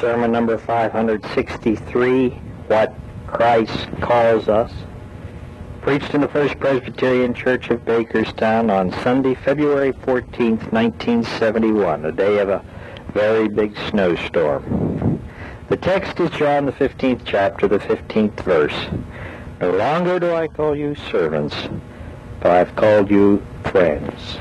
sermon number 563, What Christ Calls Us, preached in the First Presbyterian Church of Bakerstown on Sunday, February 14, 1971, a day of a very big snowstorm. The text is John the 15th chapter, the 15th verse. No longer do I call you servants, but I've called you friends.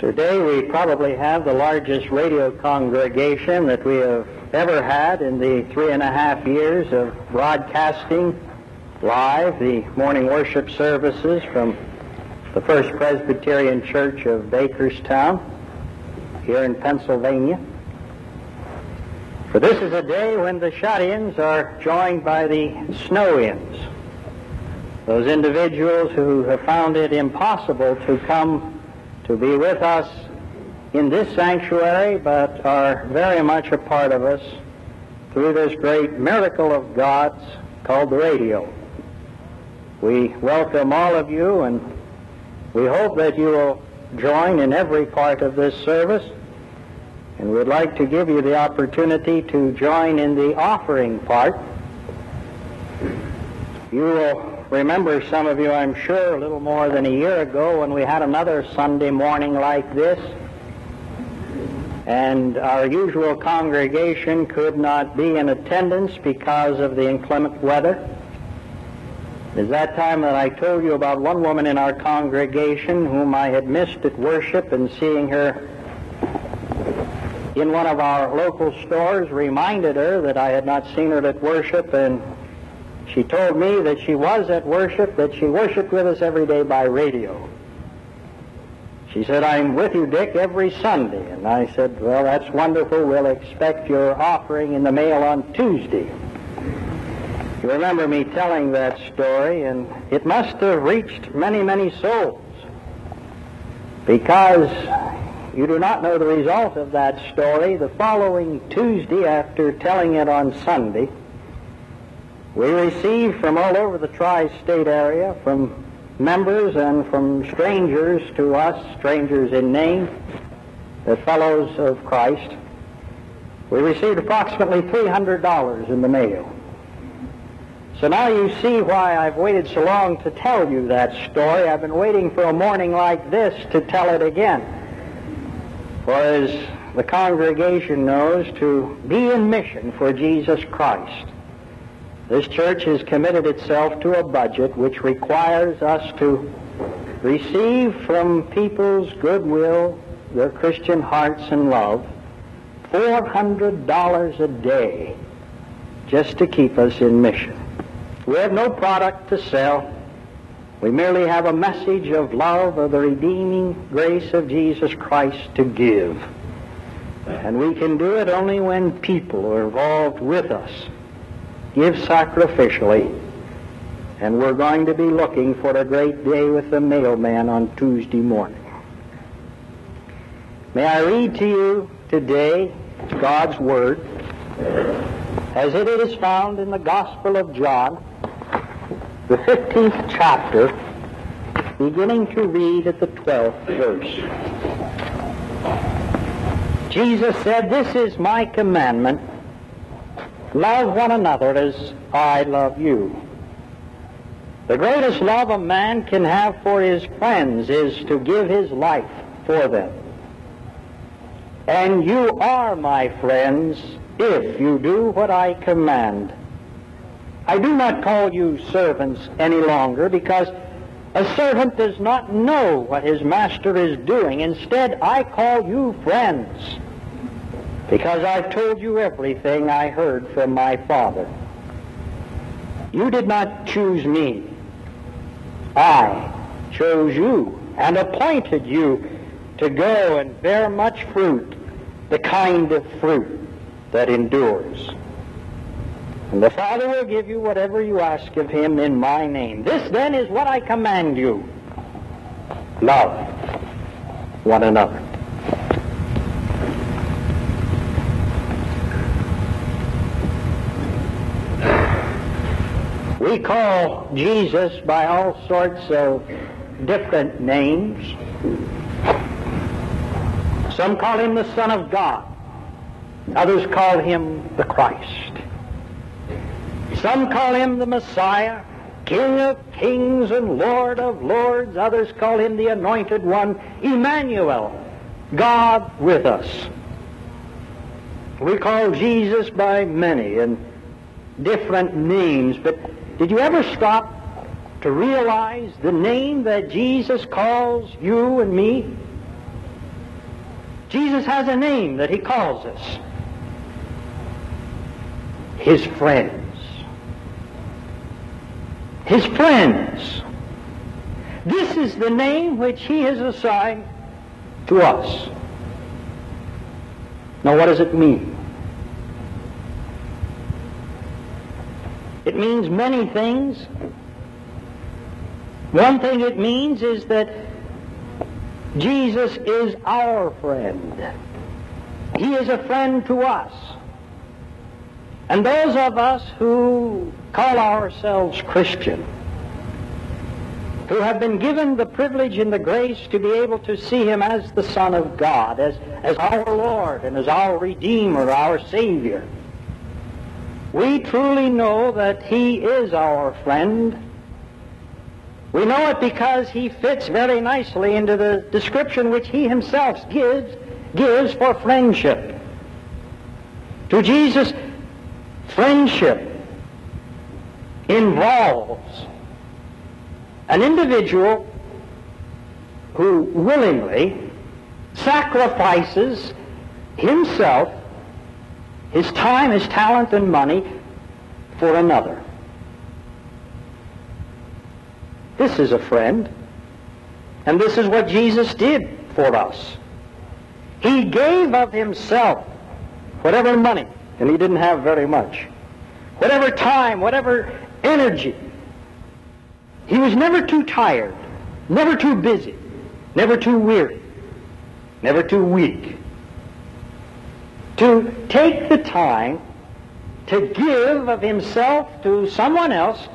Today we probably have the largest radio congregation that we have ever had in the three and a half years of broadcasting live the morning worship services from the First Presbyterian Church of Bakerstown here in Pennsylvania. For this is a day when the shut-ins are joined by the snow-ins. Those individuals who have found it impossible to come to be with us in this sanctuary, but are very much a part of us through this great miracle of God's called the radio. We welcome all of you, and we hope that you will join in every part of this service. And we'd like to give you the opportunity to join in the offering part. You will remember some of you, I'm sure, a little more than a year ago when we had another Sunday morning like this. And our usual congregation could not be in attendance because of the inclement weather. It was that time that I told you about one woman in our congregation whom I had missed at worship and seeing her in one of our local stores reminded her that I had not seen her at worship and she told me that she was at worship, that she worshiped with us every day by radio. She said, I'm with you, Dick, every Sunday. And I said, well, that's wonderful. We'll expect your offering in the mail on Tuesday. You remember me telling that story, and it must have reached many, many souls. Because you do not know the result of that story. The following Tuesday, after telling it on Sunday, we received from all over the tri-state area, from members and from strangers to us, strangers in name, the fellows of Christ, we received approximately $300 in the mail. So now you see why I've waited so long to tell you that story. I've been waiting for a morning like this to tell it again. For as the congregation knows, to be in mission for Jesus Christ this church has committed itself to a budget which requires us to receive from people's goodwill, their Christian hearts and love, $400 a day just to keep us in mission. We have no product to sell. We merely have a message of love of the redeeming grace of Jesus Christ to give. And we can do it only when people are involved with us give sacrificially. And we're going to be looking for a great day with the mailman on Tuesday morning. May I read to you today God's Word as it is found in the Gospel of John, the 15th chapter, beginning to read at the 12th verse. Jesus said, This is my commandment Love one another as I love you. The greatest love a man can have for his friends is to give his life for them. And you are my friends if you do what I command. I do not call you servants any longer because a servant does not know what his master is doing. Instead, I call you friends because I've told you everything I heard from my Father. You did not choose me. I chose you and appointed you to go and bear much fruit, the kind of fruit that endures. And the Father will give you whatever you ask of him in my name. This then is what I command you. Love one another. We call Jesus by all sorts of different names. Some call him the Son of God. Others call him the Christ. Some call him the Messiah, King of kings and Lord of lords. Others call him the Anointed One, Emmanuel, God with us. We call Jesus by many and different names, but did you ever stop to realize the name that Jesus calls you and me? Jesus has a name that he calls us. His friends. His friends. This is the name which he has assigned to us. Now what does it mean? It means many things. One thing it means is that Jesus is our friend. He is a friend to us. And those of us who call ourselves Christian, who have been given the privilege and the grace to be able to see him as the Son of God, as, as our Lord and as our Redeemer, our Savior, we truly know that he is our friend. We know it because he fits very nicely into the description which he himself gives, gives for friendship. To Jesus, friendship involves an individual who willingly sacrifices himself, his time, his talent, and money for another. This is a friend. And this is what Jesus did for us. He gave of himself whatever money, and he didn't have very much, whatever time, whatever energy, he was never too tired, never too busy, never too weary, never too weak to take the time to give of himself to someone else,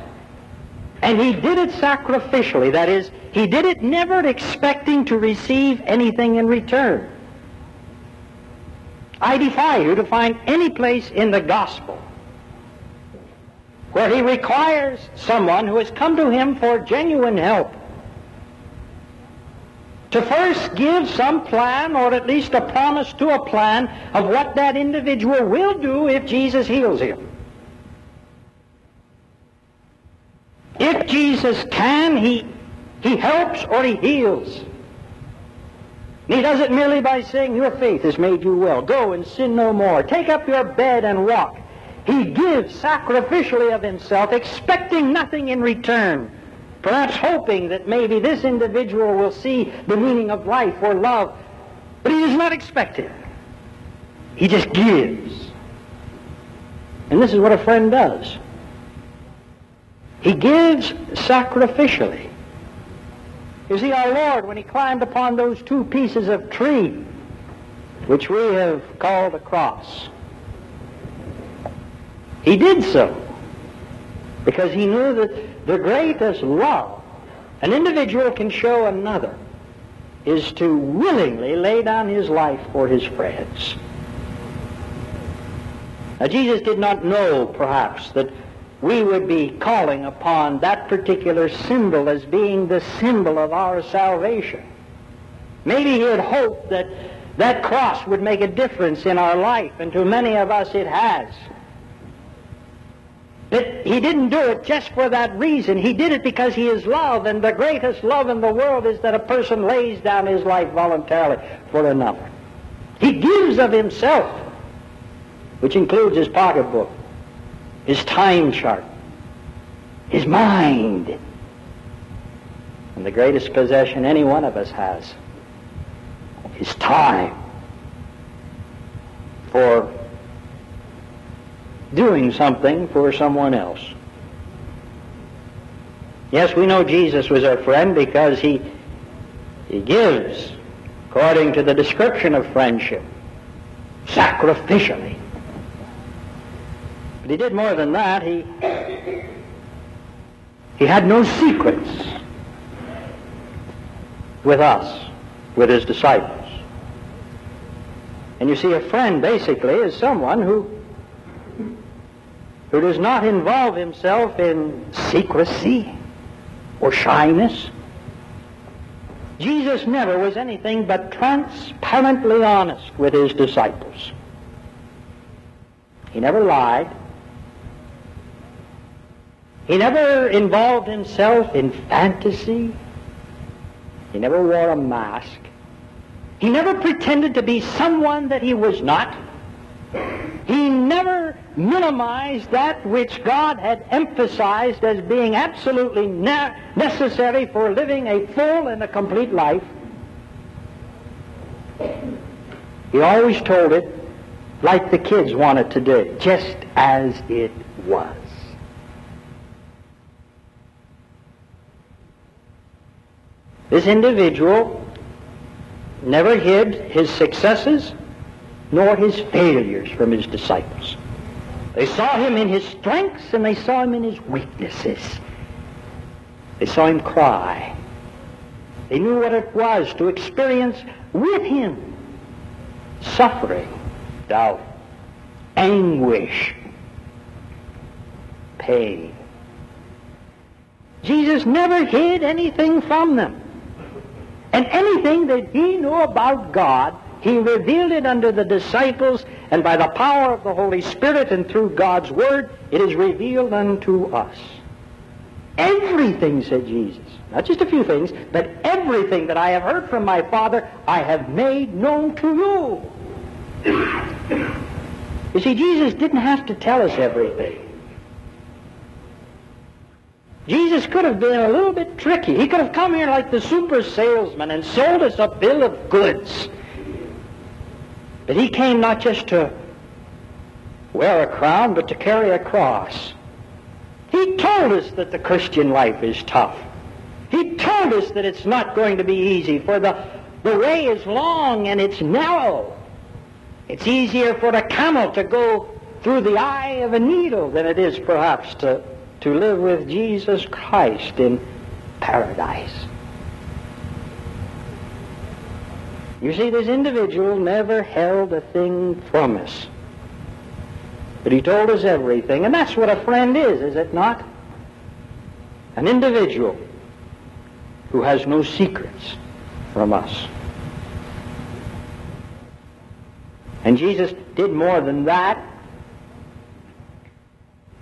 and he did it sacrificially. That is, he did it never expecting to receive anything in return. I defy you to find any place in the gospel where he requires someone who has come to him for genuine help to first give some plan or at least a promise to a plan of what that individual will do if Jesus heals him. If Jesus can, he, he helps or he heals. He does it merely by saying, Your faith has made you well. Go and sin no more. Take up your bed and walk. He gives sacrificially of himself, expecting nothing in return, perhaps hoping that maybe this individual will see the meaning of life or love. But he does not expect it. He just gives. And this is what a friend does. He gives sacrificially. You see, our Lord, when he climbed upon those two pieces of tree, which we have called a cross, he did so because he knew that the greatest love an individual can show another is to willingly lay down his life for his friends. Now, Jesus did not know, perhaps, that we would be calling upon that particular symbol as being the symbol of our salvation. Maybe he had hoped that that cross would make a difference in our life, and to many of us it has. But he didn't do it just for that reason. He did it because he is love, and the greatest love in the world is that a person lays down his life voluntarily for another. He gives of himself, which includes his pocketbook, his time chart, his mind, and the greatest possession any one of us has, his time for doing something for someone else. Yes, we know Jesus was our friend because he, he gives according to the description of friendship, sacrificially. But he did more than that. He, he had no secrets with us, with his disciples. And you see, a friend basically is someone who who does not involve himself in secrecy or shyness. Jesus never was anything but transparently honest with his disciples. He never lied. He never involved himself in fantasy. He never wore a mask. He never pretended to be someone that he was not. He never minimized that which God had emphasized as being absolutely ne- necessary for living a full and a complete life. He always told it like the kids wanted to do, just as it was. This individual never hid his successes nor his failures from his disciples. They saw him in his strengths and they saw him in his weaknesses. They saw him cry. They knew what it was to experience with him suffering, doubt, anguish, pain. Jesus never hid anything from them. And anything that he knew about God, he revealed it unto the disciples, and by the power of the Holy Spirit and through God's Word, it is revealed unto us. Everything, said Jesus, not just a few things, but everything that I have heard from my Father, I have made known to you. You see, Jesus didn't have to tell us everything. Jesus could have been a little bit tricky. He could have come here like the super salesman and sold us a bill of goods. But he came not just to wear a crown, but to carry a cross. He told us that the Christian life is tough. He told us that it's not going to be easy, for the, the way is long and it's narrow. It's easier for a camel to go through the eye of a needle than it is perhaps to to live with Jesus Christ in paradise. You see, this individual never held a thing from us. But he told us everything, and that's what a friend is, is it not? An individual who has no secrets from us. And Jesus did more than that.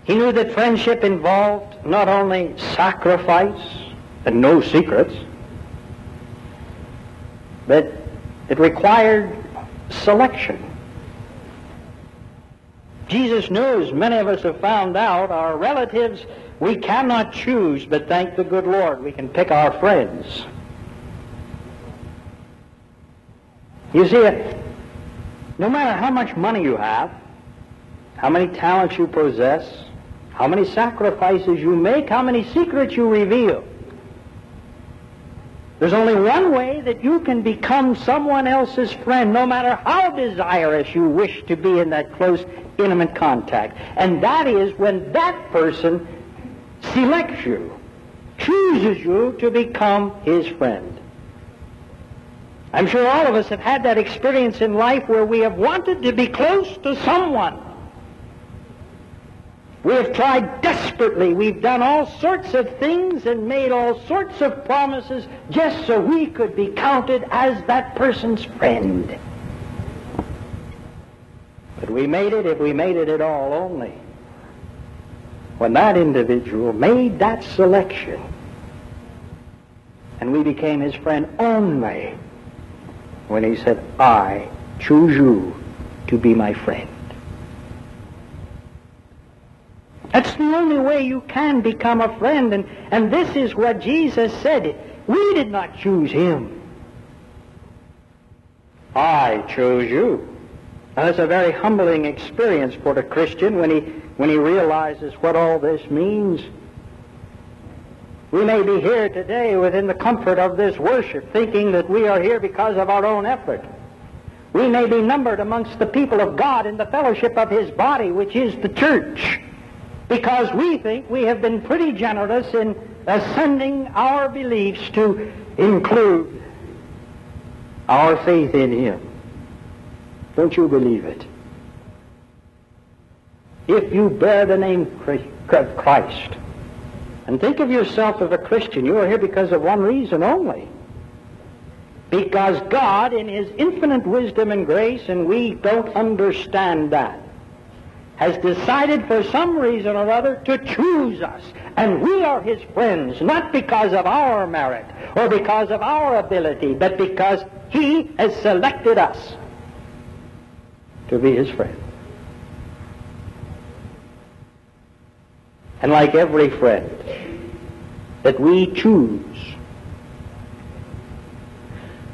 He knew that friendship involved not only sacrifice and no secrets, but it required selection. Jesus knows many of us have found out our relatives we cannot choose, but thank the good Lord we can pick our friends. You see, no matter how much money you have, how many talents you possess, how many sacrifices you make, how many secrets you reveal. There's only one way that you can become someone else's friend, no matter how desirous you wish to be in that close, intimate contact. And that is when that person selects you, chooses you to become his friend. I'm sure all of us have had that experience in life where we have wanted to be close to someone. We have tried desperately. We've done all sorts of things and made all sorts of promises just so we could be counted as that person's friend. But we made it, if we made it at all, only when that individual made that selection and we became his friend only when he said, I choose you to be my friend. That's the only way you can become a friend. And, and this is what Jesus said. We did not choose him. I chose you. Now, that's a very humbling experience for the Christian when he, when he realizes what all this means. We may be here today within the comfort of this worship, thinking that we are here because of our own effort. We may be numbered amongst the people of God in the fellowship of his body, which is the church because we think we have been pretty generous in ascending our beliefs to include our faith in Him. Don't you believe it? If you bear the name Christ, and think of yourself as a Christian, you are here because of one reason only. Because God, in His infinite wisdom and grace, and we don't understand that, has decided for some reason or other to choose us. And we are His friends, not because of our merit or because of our ability, but because He has selected us to be His friend. And like every friend that we choose,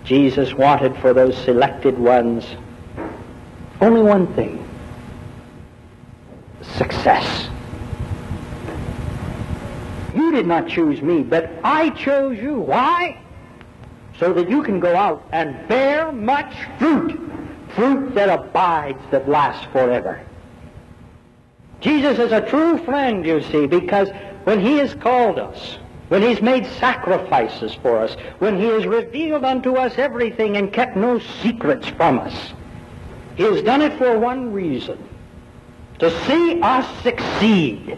Jesus wanted for those selected ones only one thing success. You did not choose me, but I chose you. Why? So that you can go out and bear much fruit. Fruit that abides, that lasts forever. Jesus is a true friend, you see, because when he has called us, when he's made sacrifices for us, when he has revealed unto us everything and kept no secrets from us, he has done it for one reason, to see us succeed,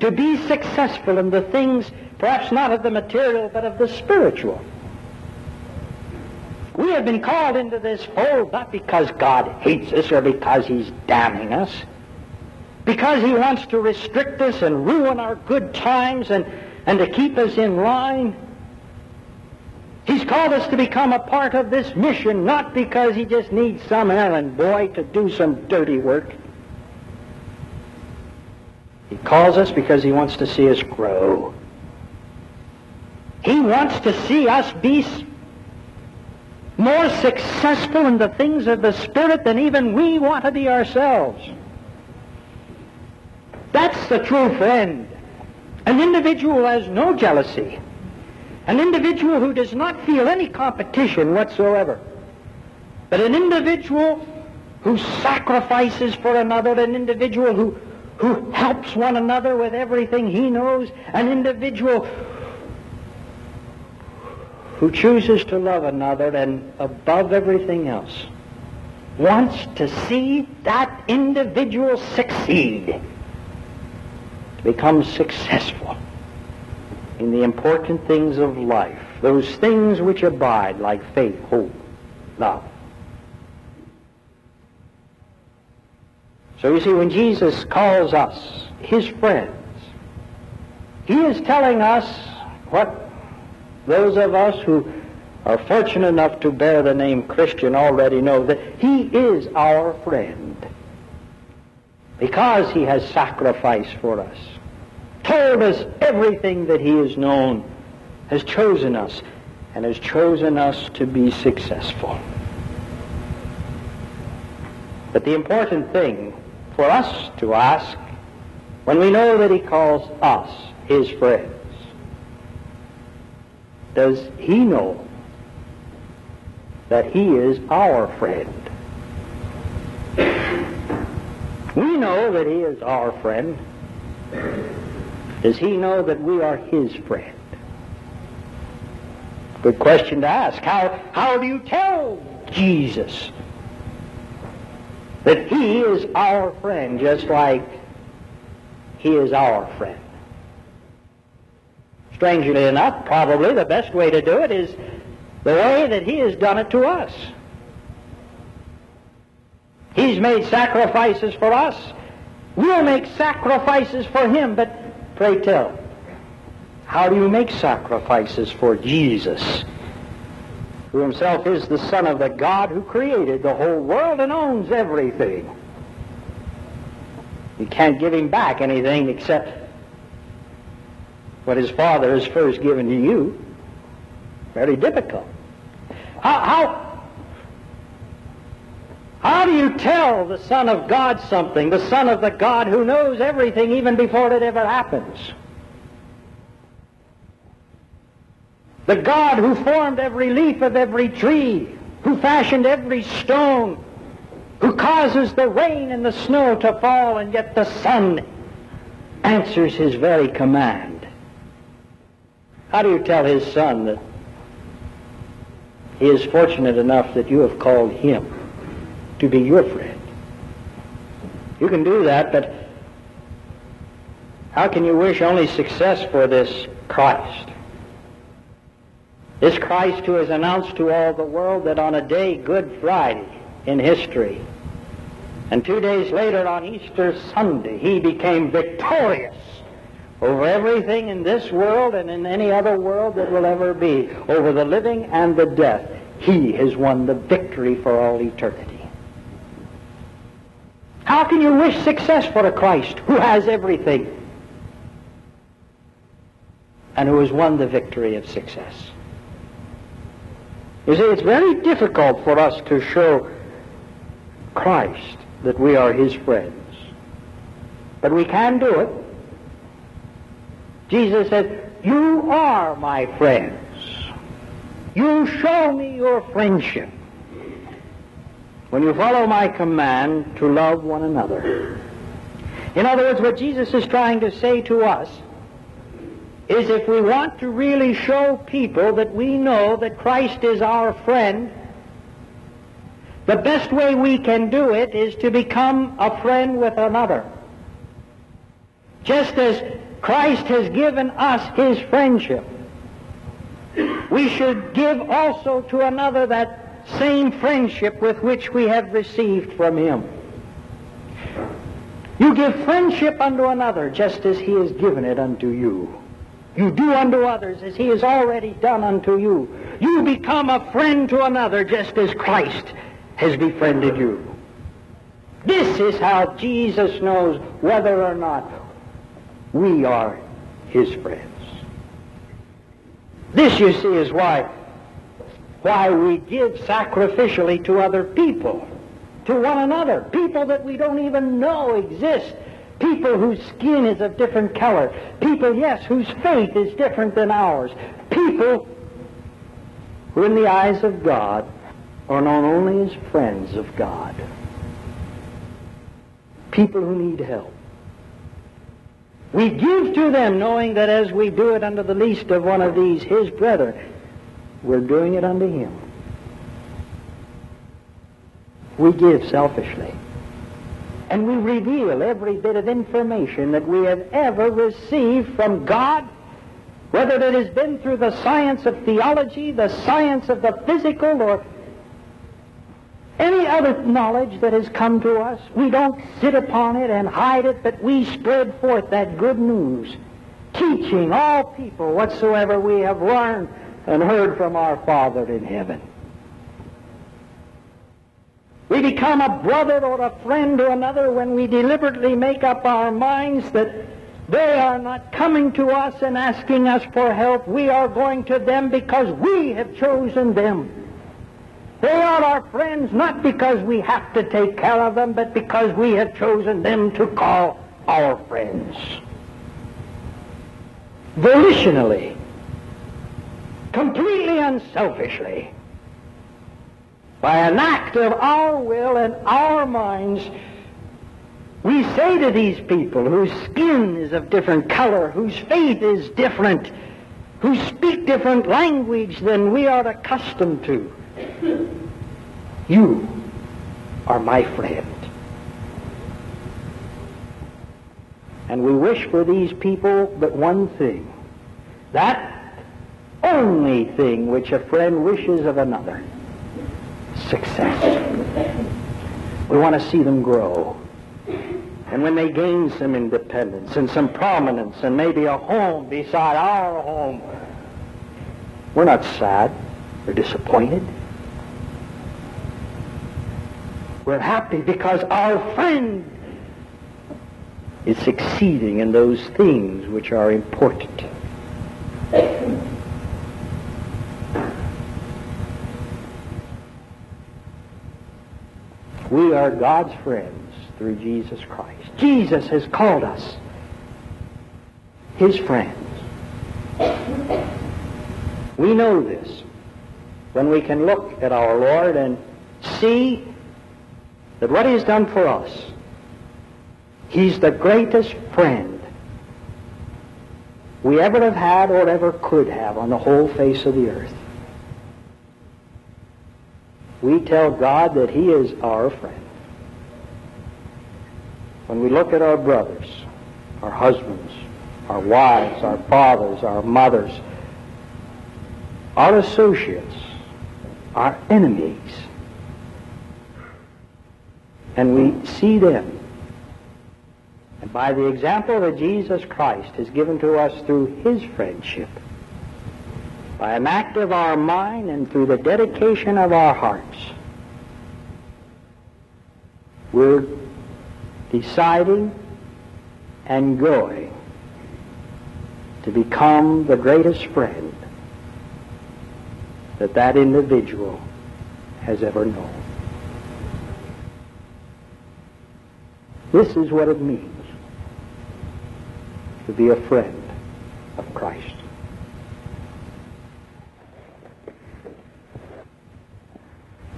to be successful in the things, perhaps not of the material, but of the spiritual. We have been called into this fold not because God hates us or because he's damning us, because he wants to restrict us and ruin our good times and and to keep us in line. He's called us to become a part of this mission, not because he just needs some errand boy to do some dirty work. He calls us because he wants to see us grow. He wants to see us be more successful in the things of the Spirit than even we want to be ourselves. That's the true friend. An individual who has no jealousy. An individual who does not feel any competition whatsoever. But an individual who sacrifices for another, an individual who, who helps one another with everything he knows, an individual who chooses to love another and above everything else wants to see that individual succeed become successful in the important things of life, those things which abide like faith, hope, love. So you see, when Jesus calls us his friends, he is telling us what those of us who are fortunate enough to bear the name Christian already know, that he is our friend because he has sacrificed for us, told us everything that he has known, has chosen us, and has chosen us to be successful. But the important thing for us to ask, when we know that he calls us his friends, does he know that he is our friend? We know that he is our friend. Does he know that we are his friend? Good question to ask. How, how do you tell Jesus that he is our friend just like he is our friend? Strangely enough, probably the best way to do it is the way that he has done it to us. He's made sacrifices for us. We'll make sacrifices for him, but pray tell, how do you make sacrifices for Jesus, who himself is the Son of the God who created the whole world and owns everything? You can't give him back anything except what his Father has first given to you. Very difficult. How, how, how do you tell the Son of God something, the Son of the God who knows everything even before it ever happens? The God who formed every leaf of every tree, who fashioned every stone, who causes the rain and the snow to fall, and yet the sun answers his very command. How do you tell his son that he is fortunate enough that you have called him to be your friend. You can do that, but how can you wish only success for this Christ? This Christ who has announced to all the world that on a day, Good Friday, in history, and two days later on Easter Sunday, he became victorious over everything in this world and in any other world that will ever be, over the living and the death. He has won the victory for all eternity. How can you wish success for a Christ who has everything and who has won the victory of success? You see, it's very difficult for us to show Christ that we are his friends. But we can do it. Jesus said, You are my friends. You show me your friendship when you follow my command to love one another. In other words, what Jesus is trying to say to us is if we want to really show people that we know that Christ is our friend, the best way we can do it is to become a friend with another. Just as Christ has given us his friendship, we should give also to another that same friendship with which we have received from him. You give friendship unto another just as he has given it unto you. You do unto others as he has already done unto you. You become a friend to another just as Christ has befriended you. This is how Jesus knows whether or not we are his friends. This, you see, is why, why we give sacrificially to other people, to one another, people that we don't even know exist People whose skin is of different color. People, yes, whose faith is different than ours. People who in the eyes of God are known only as friends of God. People who need help. We give to them knowing that as we do it unto the least of one of these, his brethren, we're doing it unto him. We give selfishly and we reveal every bit of information that we have ever received from God, whether it has been through the science of theology, the science of the physical, or any other knowledge that has come to us. We don't sit upon it and hide it, but we spread forth that good news, teaching all people whatsoever we have learned and heard from our Father in heaven. We become a brother or a friend to another when we deliberately make up our minds that they are not coming to us and asking us for help. We are going to them because we have chosen them. They are our friends not because we have to take care of them, but because we have chosen them to call our friends. Volitionally, completely unselfishly by an act of our will and our minds, we say to these people whose skin is of different color, whose faith is different, who speak different language than we are accustomed to, you are my friend. And we wish for these people but one thing. That only thing which a friend wishes of another success. We want to see them grow. And when they gain some independence and some prominence and maybe a home beside our home, we're not sad or disappointed. We're happy because our friend is succeeding in those things which are important. We are God's friends through Jesus Christ. Jesus has called us his friends. We know this when we can look at our Lord and see that what he has done for us, he's the greatest friend we ever have had or ever could have on the whole face of the earth. we tell God that He is our friend. When we look at our brothers, our husbands, our wives, our fathers, our mothers, our associates, our enemies, and we see them, and by the example that Jesus Christ has given to us through His friendship, by an act of our mind and through the dedication of our hearts, we're deciding and going to become the greatest friend that that individual has ever known. This is what it means to be a friend of Christ.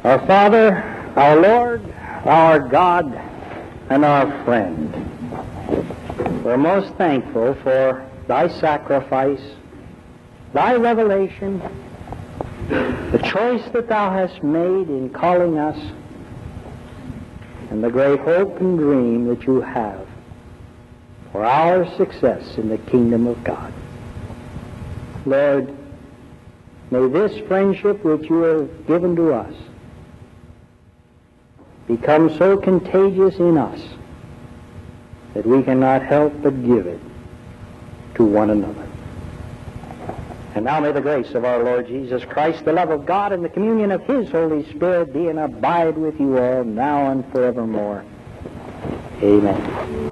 Our Father, our Lord, our God, and our friend, we're most thankful for thy sacrifice, thy revelation, the choice that thou hast made in calling us, and the great hope and dream that you have for our success in the kingdom of God. Lord, may this friendship which you have given to us become so contagious in us that we cannot help but give it to one another. And now may the grace of our Lord Jesus Christ, the love of God, and the communion of His Holy Spirit be and abide with you all now and forevermore. Amen.